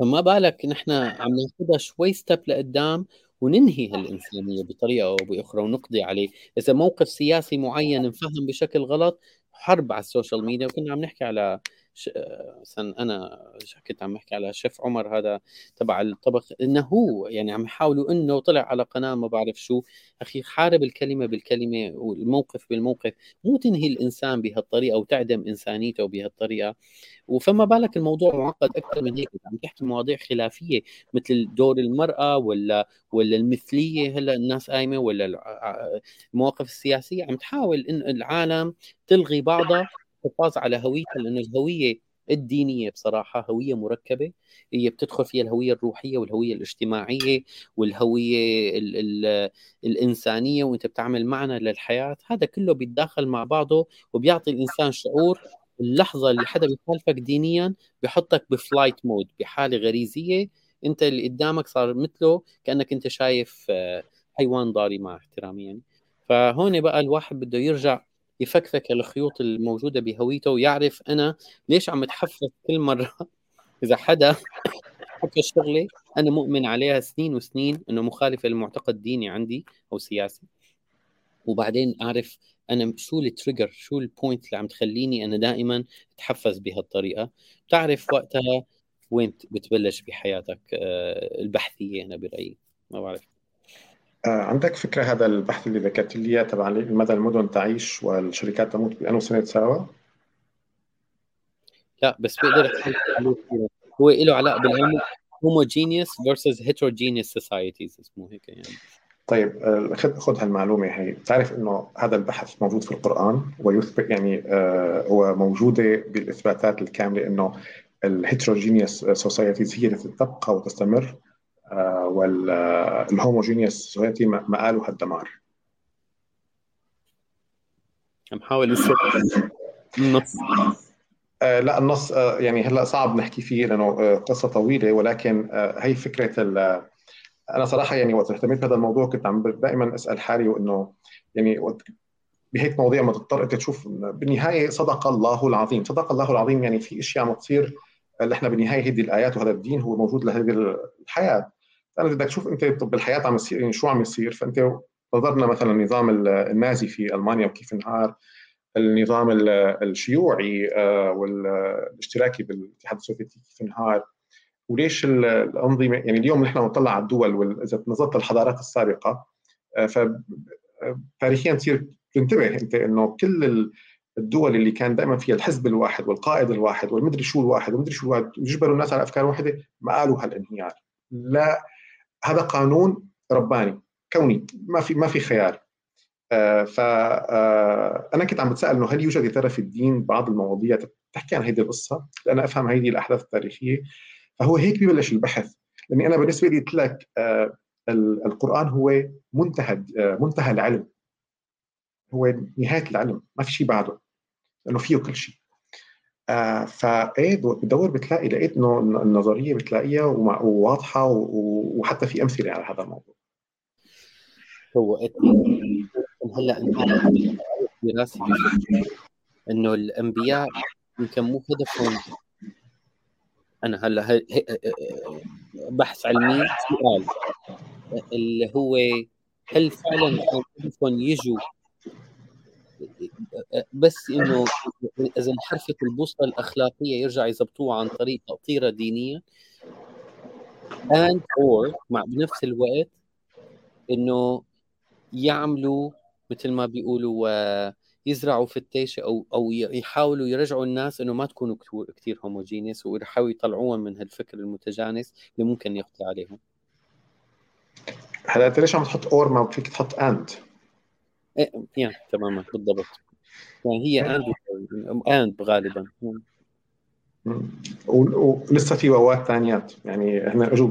فما بالك نحن عم ناخذها شوي ستيب لقدام وننهي هالإنسانية بطريقة أو بأخرى ونقضي عليه. إذا موقف سياسي معين انفهم بشكل غلط حرب على ال social media. وكنا عم نحكي على. مثلا أنا كنت عم بحكي على شيف عمر هذا تبع الطبخ إنه هو يعني عم يحاولوا إنه طلع على قناة ما بعرف شو أخي حارب الكلمة بالكلمة والموقف بالموقف مو تنهي الإنسان بهالطريقة وتعدم إنسانيته بهالطريقة. وفما بالك الموضوع معقد أكثر من هيك عم تحكي مواضيع خلافية مثل دور المرأة ولا ولا المثلية هلا الناس قايمة ولا المواقف السياسية عم تحاول إن العالم تلغي بعضها الحفاظ على هويتها لأنه الهوية الدينية بصراحة هوية مركبة. هي بتدخل فيها الهوية الروحية والهوية الاجتماعية والهوية ال ال الإنسانية وأنت بتعمل معنى للحياة. هذا كله بيتداخل مع بعضه وبيعطي الإنسان شعور اللحظة اللي حدا بيخالفك دينيا بحطك ب fight mode بحالة غريزية. أنت اللي قدامك صار مثله كأنك أنت شايف آه، حيوان ضاري مع احترامي يعني. فهون بقى الواحد بده يرجع يفكفك الخيوط الموجودة بهويته ويعرف أنا ليش عم اتحفز كل مرة. إذا حدا حكى شغلة أنا مؤمن عليها سنين وسنين إنه مخالفه للمعتقد الديني عندي أو سياسي. وبعدين أعرف أنا شو ال trigger شو ال point اللي عم تخليني أنا دائما اتحفز بهالطريقة. بتعرف وقتها وين بتبلش بحياتك آه، البحثية أنا برأيي. ما بعرف. عندك فكرة هذا البحث اللي ذكرت لي إياه تبع لماذا المدن تعيش والشركات تموت بأنه سنة سوا؟ لا بس بقدر هو له علاقة بالعلم homogeneous versus heterogeneous societies اسمه هيك يعني. طيب آه، خذ خذ هالمعلومة. هي بتعرف إنه هذا البحث موجود في القرآن ويثبت يعني آه هو موجودة بالإثباتات الكاملة إنه ال heterogeneous societies هي التي تبقى وتستمر. آه وال homogeneous society مآلها الدمار عم حاول النص. آه لا النص آه يعني هلأ صعب نحكي فيه لأنه آه قصة طويلة ولكن آه هي فكرة أنا صراحة يعني وقت اهتميت بهذا الموضوع كنت عم دائما أسأل حالي وإنه يعني بهيك مواضيع ما تضطر أنت تشوف بالنهاية صدق الله العظيم، صدق الله العظيم يعني في أشياء عم تصير اللي إحنا بالنهاية هذه الآيات وهذا الدين هو موجود لهذه الحياة. فانا بدك تشوف أنت بالحياة عم يصير يعني شو عم يصير؟ فأنت نظرنا مثلا النظام النازي في ألمانيا وكيف انهار النظام الشيوعي آه، والاشتراكي بالاتحاد السوفيتي كيف انهار وليش الانظمه يعني اليوم نحن نطلع على الدول إذا نظرت الحضارات السابقة آه، ف تاريخيا تصير تنتبه أنت إنه كل الدول اللي كان دائما فيها الحزب الواحد والقائد الواحد والمدري شو الواحد ومدري شو الواحد يجبروا الناس على أفكار واحدة ما قالوا هالانهيار. لا هذا قانون رباني كوني ما في ما في خيار آه فانا آه كنت عم بتسأل إنه هل يوجد يا ترى في الدين بعض المواضيع تحكي عن هذه القصة؟ لأن أفهم هذه الأحداث التاريخية. فهو هيك ببلش البحث لأني أنا بالنسبة لي قلت لك آه، القرآن هو منتهى منتهى العلم. هو نهاية العلم ما في شيء بعده لأنه فيه كل شيء. آه فإيه بتدور بتلاقي لقيت انه النظريه بتلاقيها وواضحة وحتى في أمثلة على هذا الموضوع. هو هلأ دراسه إنه الأنبياء يمكن مو هدفهم. أنا هلأ بحث علمي سؤال اللي هو هل فعلا كان يجوا بس إنه إذا انحرفت البوصلة الأخلاقية يرجع يضبطوها عن طريق تأطيرة دينية. And or مع بنفس الوقت إنه يعملوا مثل ما بيقولوا يزرعوا في التيشة أو أو يحاولوا يرجعوا الناس إنه ما تكونوا كثير homogeneous ويحاولوا يطلعوهم من هالفكر المتجانس اللي ممكن يقضي عليهم. هلا أنت ليش عم تحط or ما فيك تحط and يعني تماما بالضبط. يعني هي and غالبا. ولسه في واوات ثانيات يعني إحنا أجوا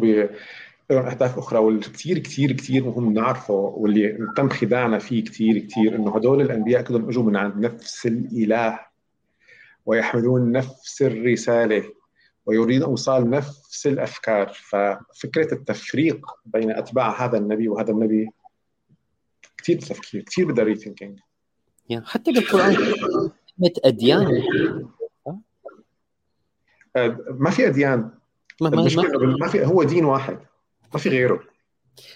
لهم أهداف أخرى واللي كثير كثير كثير مهم نعرفه واللي تم خداعنا فيه كثير كثير إنه هدول الأنبياء كلهم أجوا من عند نفس الإله ويحملون نفس الرسالة ويريد اوصال نفس الأفكار. ففكرة التفريق بين أتباع هذا النبي وهذا النبي كثير تفكير كثير بدها ريثينكينج يعني حتى بالقرآن. كلمة أديان. ما في أديان. ما, ما, ما في هو دين واحد ما في غيره.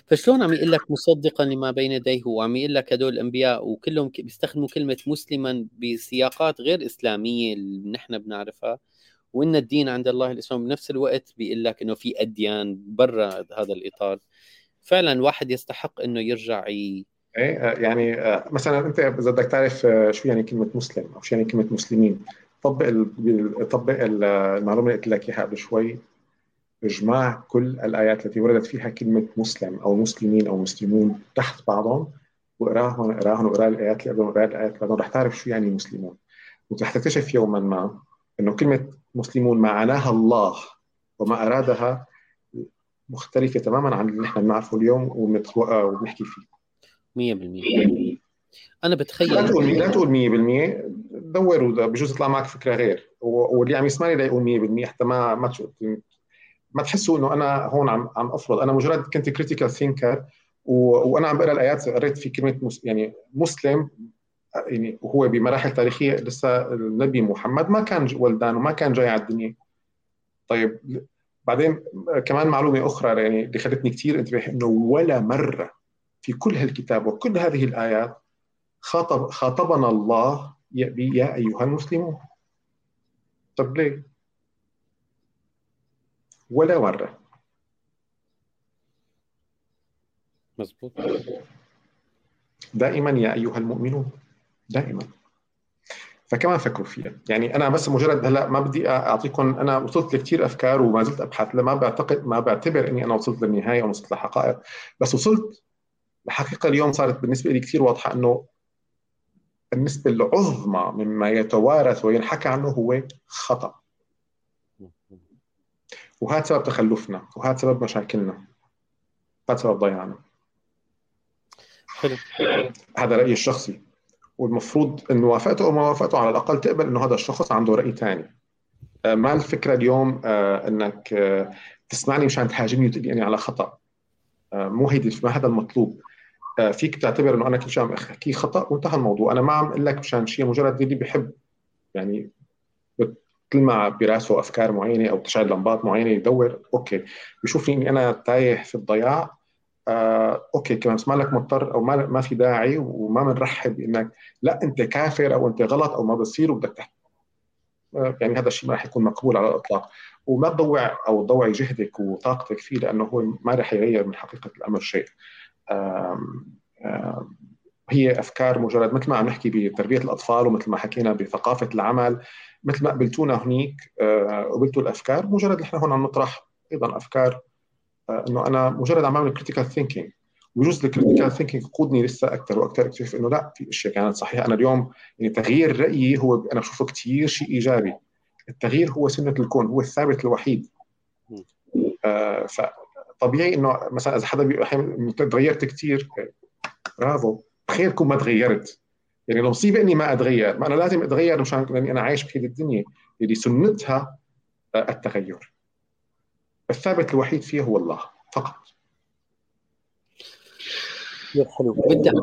فشلون عم يقول لك مصدقا لما بين يديه؟ وعم يقول لك هدول الأنبياء وكلهم بيستخدموا كلمة مسلما بسياقات غير إسلامية اللي نحن بنعرفها وإن الدين عند الله الإسلام. بنفس الوقت بيقول لك إنه في أديان برا هذا الإطار. فعلا واحد يستحق إنه يرجع ي... إيه آه، يعني آه، مثلا أنت إذا بدك تعرف آه، شو يعني كلمة مسلم أو شو يعني كلمة مسلمين طبق طبق المعلومة اللي قلت لك إياها قبل شوي. إجماع كل الآيات التي وردت فيها كلمة مسلم أو مسلمين أو مسلمون تحت بعضهم واقراهم اقراهم واقرأ الآيات اللي قبلهم واقرأ الآيات اللي قبلهم رح تعرف شو يعني مسلمون. ورح تكتشف يوما ما إنه كلمة مسلمون معناها الله وما أرادها مختلفة تماما عن اللي نحن بنعرفه اليوم وبنحكي فيه. 100% أنا بتخيل لا تقول لا تقول 100% دور بجوز يطلع معك فكرة غير. واللي عم يسمعني لا يقول 100% حتى ما ما ما تحسوا إنه أنا هون عم عم أفرض. أنا مجرد كنت كريتيكال ثينكر وأنا عم بقرأ الآيات قريت في كلمة مس... يعني مسلم يعني وهو بمراحل تاريخية لسه النبي محمد ما كان ولدان وما كان جاي على الدنيا. طيب بعدين كمان معلومة أخرى يعني اللي خلتني كثير انتبه إنه ولا مرة في كل هالكتاب وكل هذه الآيات خاطب خاطبنا الله يا أيها المسلمون. طب ليه؟ ولا مره مزبوط دائما يا أيها المؤمنون دائما. فكمان فكروا فيها. يعني أنا بس مجرد هلأ ما بدي أعطيكم أنا وصلت لكثير أفكار وما زلت أبحث ما بعتقد ما بعتبر إني أنا وصلت للنهاية وصلت لحقائق. بس وصلت الحقيقة اليوم صارت بالنسبة لي كثير واضحة إنه النسبة العظمى مما يتوارث وينحكى عنه هو خطأ. وهذا سبب تخلفنا وهذا سبب مشاكلنا هذا سبب ضياعنا. حلو. هذا رأيي الشخصي. والمفروض انه وافقته أو ما وافقته على الأقل تقبل إنه هذا الشخص عنده رأي ثاني آه، ما الفكرة اليوم آه، إنك آه، تسمعني مشان تهاجمني وتقول اني على خطأ. مو هيدي ما هذا المطلوب. فيك تعتبر إنه أنا كل شيء عم احكيه خطأ وانتهى الموضوع. أنا ما عم أقول لك مشان شيء مجرد اللي بيحب يعني بتلمع براسه أفكار معينة أو تشعل لمبات معينة يدور okay. بيشوفني إني أنا تايه في الضياع آه، okay كمان بس مالك مضطر أو ما ما في داعي وما بنرحب بانك لا أنت كافر أو أنت غلط أو ما بصير وبدك تحكي. آه، يعني هذا الشيء ما راح يكون مقبول على الإطلاق. وما تضوع أو تضوعي جهدك وطاقتك فيه لأنه هو ما راح يغير من حقيقة الأمر شيء. هي أفكار مجرد مثل ما عم نحكي بتربية الأطفال ومثل ما حكينا بثقافة العمل مثل ما قبلتونا هنيك آه، قبلتوا الأفكار مجرد نحن هون عم نطرح أيضا أفكار إنه أنا مجرد عم بعمل critical thinking وجزء ال critical thinking يقودني لسه أكثر وأكثر أكتشف إنه لا في أشياء كانت صحيحة. أنا اليوم يعني تغيير رأيي هو أنا بشوفه كثير شيء إيجابي. التغيير هو سنة الكون هو الثابت الوحيد. آه فطبيعي إنه مثلا إذا حدا بيقول تغيرت كثير برافو خير كون ما تغيرت. يعني المصيبه إني ما أتغير ما أنا لازم أتغير مشان لأني أنا عايش بهذه الدنيا اللي سنتها آه، التغير. الثابت الوحيد فيه هو الله فقط. حلو. بدك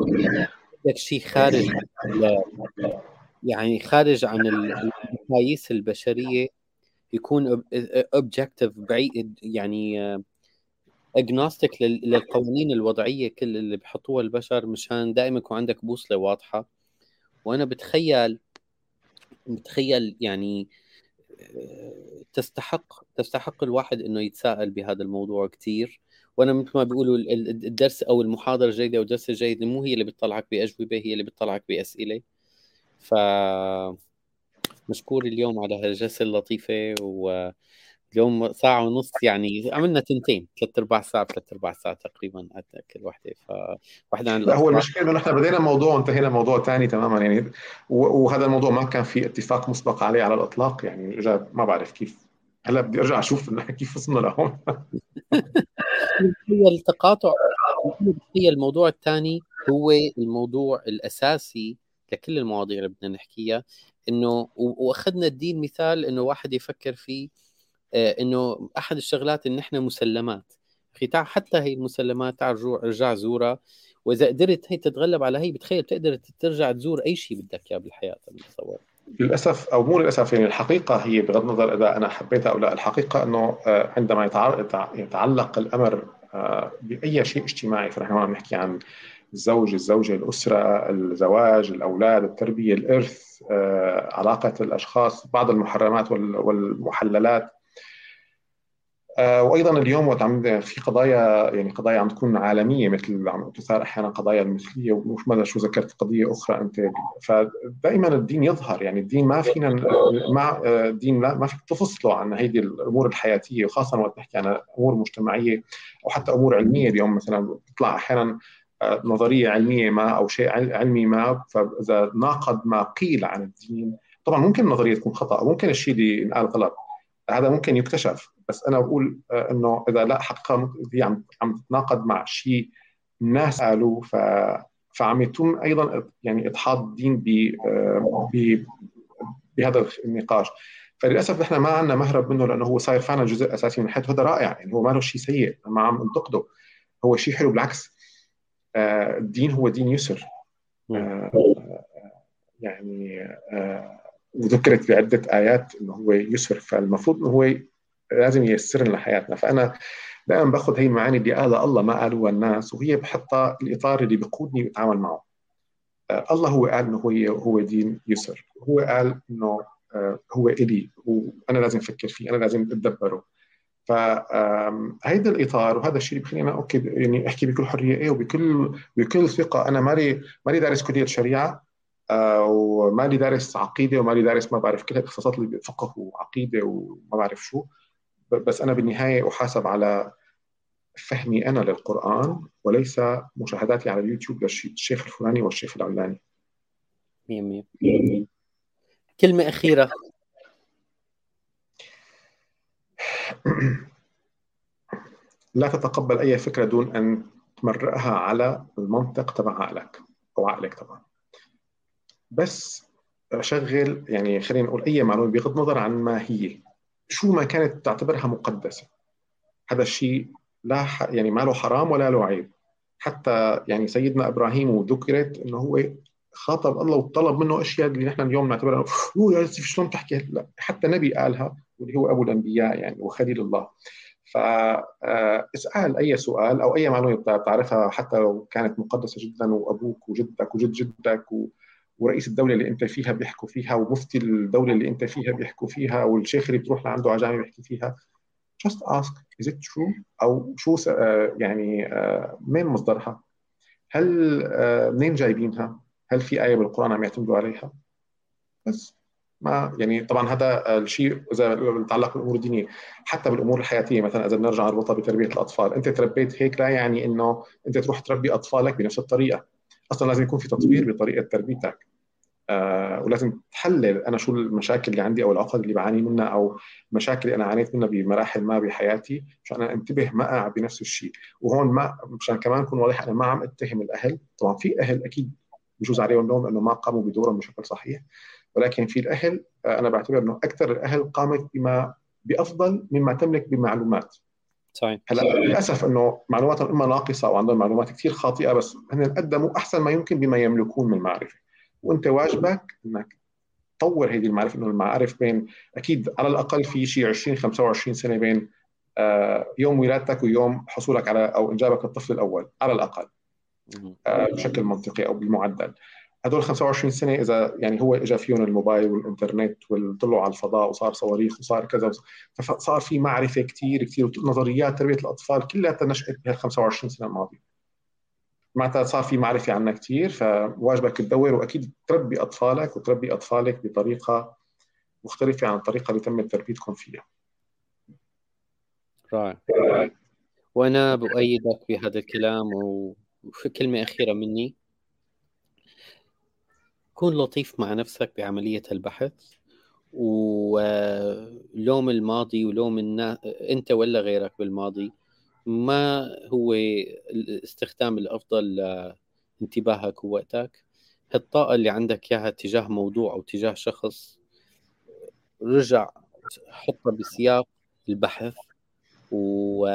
بدك شيء خارج يعني خارج عن المقاييس البشرية يكون objective بعيد يعني agnostic للقوانين الوضعية كل اللي بحطوها البشر مشان دائما يكون عندك بوصلة واضحة. وأنا بتخيل بتخيل يعني تستحق تستحق الواحد إنه يتساءل بهذا الموضوع كثير وأنا مثل ما بيقولوا الدرس أو المحاضرة الجيدة أو الدرس الجيد مو هي اللي بتطلعك بأجوبة هي اللي بتطلعك بأسئلة. ف مشكور اليوم على هالجلسة اللطيفة و اليوم ساعة ونص يعني عملنا تنتين ثلاث أرباع ساعة ثلاث أرباع ساعة تقريبا كل وحدة فواحدة عن لا هو المشكلة إنه نحن بدينا موضوع وانتهينا موضوع ثاني تماما يعني وهذا الموضوع ما كان في اتفاق مسبق عليه على الإطلاق يعني اجى ما بعرف كيف. هلأ بدي أرجع أشوف كيف وصلنا لهون. هي التقاطع هي الموضوع الثاني هو الموضوع الأساسي لكل المواضيع اللي بدنا نحكيها إنه وأخذنا الدين مثال إنه واحد يفكر فيه إنه أحد الشغلات إن إحنا مسلمات. أخي حتى هي المسلمات تعال رجع زورها. وإذا قدرت هي تتغلب على هي بتخيل بتقدر ترجع تزور أي شيء بدك إياه بالحياة بتصور للأسف أو مو للأسف يعني الحقيقة هي بغض النظر إذا أنا حبيتها أو لا الحقيقة إنه آه، عندما يتعلق الأمر آه، بأي شيء اجتماعي فنحن هون نحكي عن الزوج الزوجة الأسرة الزواج الأولاد التربية الإرث علاقة الأشخاص بعض المحرمات والمحللات. آه، وأيضا اليوم وقت عم في قضايا يعني قضايا عم تكون عالمية مثل عم تثار أحيانا قضايا المثلية ومش ماذا شو ذكرت قضية أخرى أنت. فدائما الدين يظهر يعني الدين ما فينا مع آه، الدين ما فيك تفصله عن هيدي الأمور الحياتية وخاصه وقت نحكي عن أمور مجتمعية أو حتى أمور علمية. اليوم مثلا بتطلع أحيانا آه، نظرية علمية ما أو شيء علمي ما فإذا ناقض ما قيل عن الدين طبعا ممكن النظرية تكون خطأ ممكن الشيء اللي ينقال غلط هذا ممكن يكتشف. بس أنا بقول آه، إنه إذا لا حقيقة هي عم عم تتناقض مع شيء الناس قالوا ف فعم يتم أيضا يعني اضحاد الدين ب بهذا النقاش. فللأسف نحن ما عندنا مهرب منه لأنه هو صاير فعلا جزء أساسي من حياته. هذا رائع يعني هو ما له شيء سيء ما عم ننتقده هو شيء حلو بالعكس آه، الدين هو دين يسر. آه، يعني آه، وذكرت بعدة آيات إنه هو يسر. فالمفروض إنه هو لازم ييسر لنا حياتنا فأنا دائما باخذ هي المعاني اللي قالها الله ما قالوها الناس وهي بحطها الإطار اللي بيقودني بتعامل معه. الله هو قال إنه هو هو دين يسر. هو قال إنه هو إلي وأنا لازم أفكر فيه أنا لازم أتدبره. فهيدا الإطار وهذا الشيء اللي بخلينا أوكي يعني أحكي بكل حرية إيه وبكل بكل ثقة. أنا مالي مالي دارس كلية شريعة آه، ومالي دارس عقيدة ومالي دارس ما بعرف كل الاختصاصات اللي فقه وعقيده وما بعرف شو. بس أنا بالنهاية أحاسب على فهمي أنا للقرآن وليس مشاهداتي على اليوتيوب للشيخ الفلاني والشيخ العلاني. 100 كلمة أخيرة. لا تتقبل أي فكرة دون أن تمرقها على المنطق تبع عقلك أو عقلك طبعا. بس شغل يعني خلينا نقول أي معلومة بغض النظر عن ما هي. شو ما كانت تعتبرها مقدسة. هذا الشيء لا يعني ما له حرام ولا له عيب. حتى يعني سيدنا إبراهيم وذكرت إنه هو خاطب الله وطلب منه أشياء اللي نحن اليوم نعتبرها أوه يا شلون تحكي لا حتى نبي قالها واللي هو أبو الأنبياء يعني وخليل الله. فاسال أي سؤال أو أي معلومة بتعرفها حتى لو كانت مقدسة جدا وأبوك وجدك وجد جدك و... ورئيس الدولة اللي أنت فيها بيحكوا فيها ومفتي الدولة اللي أنت فيها بيحكوا فيها والشيخ اللي بتروح لعنده على جامعة بيحكي فيها. Just ask is it true أو شو يعني مين مصدرها؟ هل منين جايبينها؟ هل في آية بالقرآن عم يعتمدوا عليها؟ بس. ما يعني طبعا هذا الشيء إذا بيتعلق بالأمور الدينية. حتى بالأمور الحياتية مثلا إذا بنرجع نربطها بتربية الأطفال. أنت تربيت هيك لا يعني إنه أنت تروح تربي أطفالك بنفس الطريقة. أصلا لازم يكون في تطوير بطريقة تربيتك. آه ولازم تحلل أنا شو المشاكل اللي عندي أو العقد اللي بعاني منها أو المشاكل اللي أنا عانيت منها بمراحل ما بحياتي مشان أنا انتبه ما اقع بنفس الشيء. وهون ما مشان كمان أكون واضح أنا ما عم أتهم الأهل. طبعا في أهل أكيد بجوز عليهم لوم إنه ما قاموا بدورهم بشكل صحيح. ولكن في الأهل آه، أنا بعتبر إنه أكثر الأهل قامت بما بأفضل مما تملك بمعلومات. هلا للأسف إنه معلوماتهم اما ناقصة أو عندهم معلومات كثير خاطئة بس هن قدموا أحسن ما يمكن بما يملكون من معرفة. وأنت واجبك إنك تطور هذه المعرفة إنه المعارف بين أكيد على الأقل في شيء 20 25 سنة بين آه، يوم ولادتك ويوم حصولك على أو إنجابك الطفل الأول على الأقل آه، بشكل منطقي أو بالمعدل. هدول 25 سنة إذا يعني هو اجى فيهم الموبايل والإنترنت وطلعوا على الفضاء وصار صواريخ وصار كذا فصار في معرفة كثير كثير نظريات تربية الأطفال كلها نشات بهال 25 سنة الماضية معناتها صار في معرفة عنها كثير فواجبك تدور وأكيد تربي أطفالك وتربي أطفالك بطريقة مختلفة عن الطريقة اللي تم تربيتكم فيها. رائع. وأنا بؤيدك بهذا الكلام وفي كلمه أخيرة مني كون لطيف مع نفسك بعملية البحث ولوم الماضي ولوم الناس أنت ولا غيرك بالماضي ما هو الاستخدام الأفضل لانتباهك ووقتك؟ الطاقة اللي عندك إياها تجاه موضوع أو تجاه شخص رجع حطها بسياق البحث و...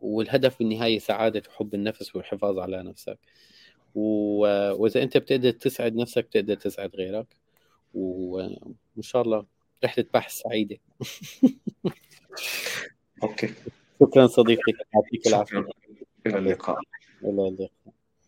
والهدف بالنهاية سعادة وحب النفس والحفاظ على نفسك. وإذا أنت بتقدر تسعد نفسك بتقدر تسعد غيرك. وإن شاء الله رحلة بحث سعيدة. أوكي. شكرا صديقي. يعطيك العافية. إلى اللقاء. إلى اللقاء.